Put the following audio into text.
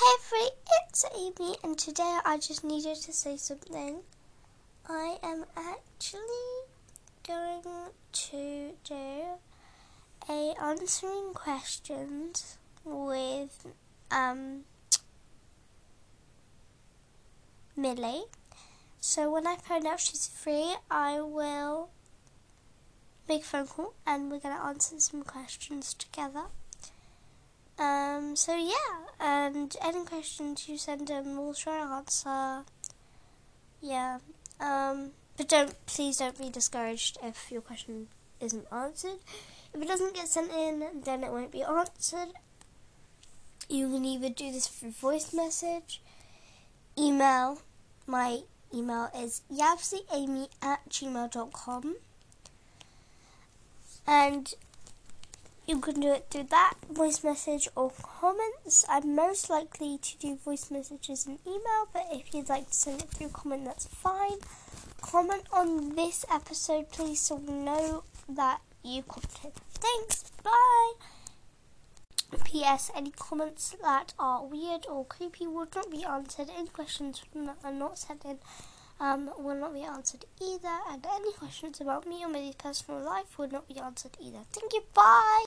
Hey everybody, it's Amy, and today I just needed to say something. I am actually going to do a answering questions with um Millie. So when I find out she's free, I will make a phone call and we're gonna answer some questions together. Um, so yeah, and any questions you send in, we'll try and answer. Yeah. Um, but don't please don't be discouraged if your question isn't answered. If it doesn't get sent in, then it won't be answered. You can either do this through voice message, email. My email is yabsyamy at gmail.com. And you can do it through that voice message or comments. I'm most likely to do voice messages and email, but if you'd like to send it through comment, that's fine. Comment on this episode, please, so we know that you commented. Thanks, bye. P.S. Any comments that are weird or creepy would not be answered. Any questions that are not sent in um, will not be answered either. And any questions about me or my personal life would not be answered either. Thank you, bye.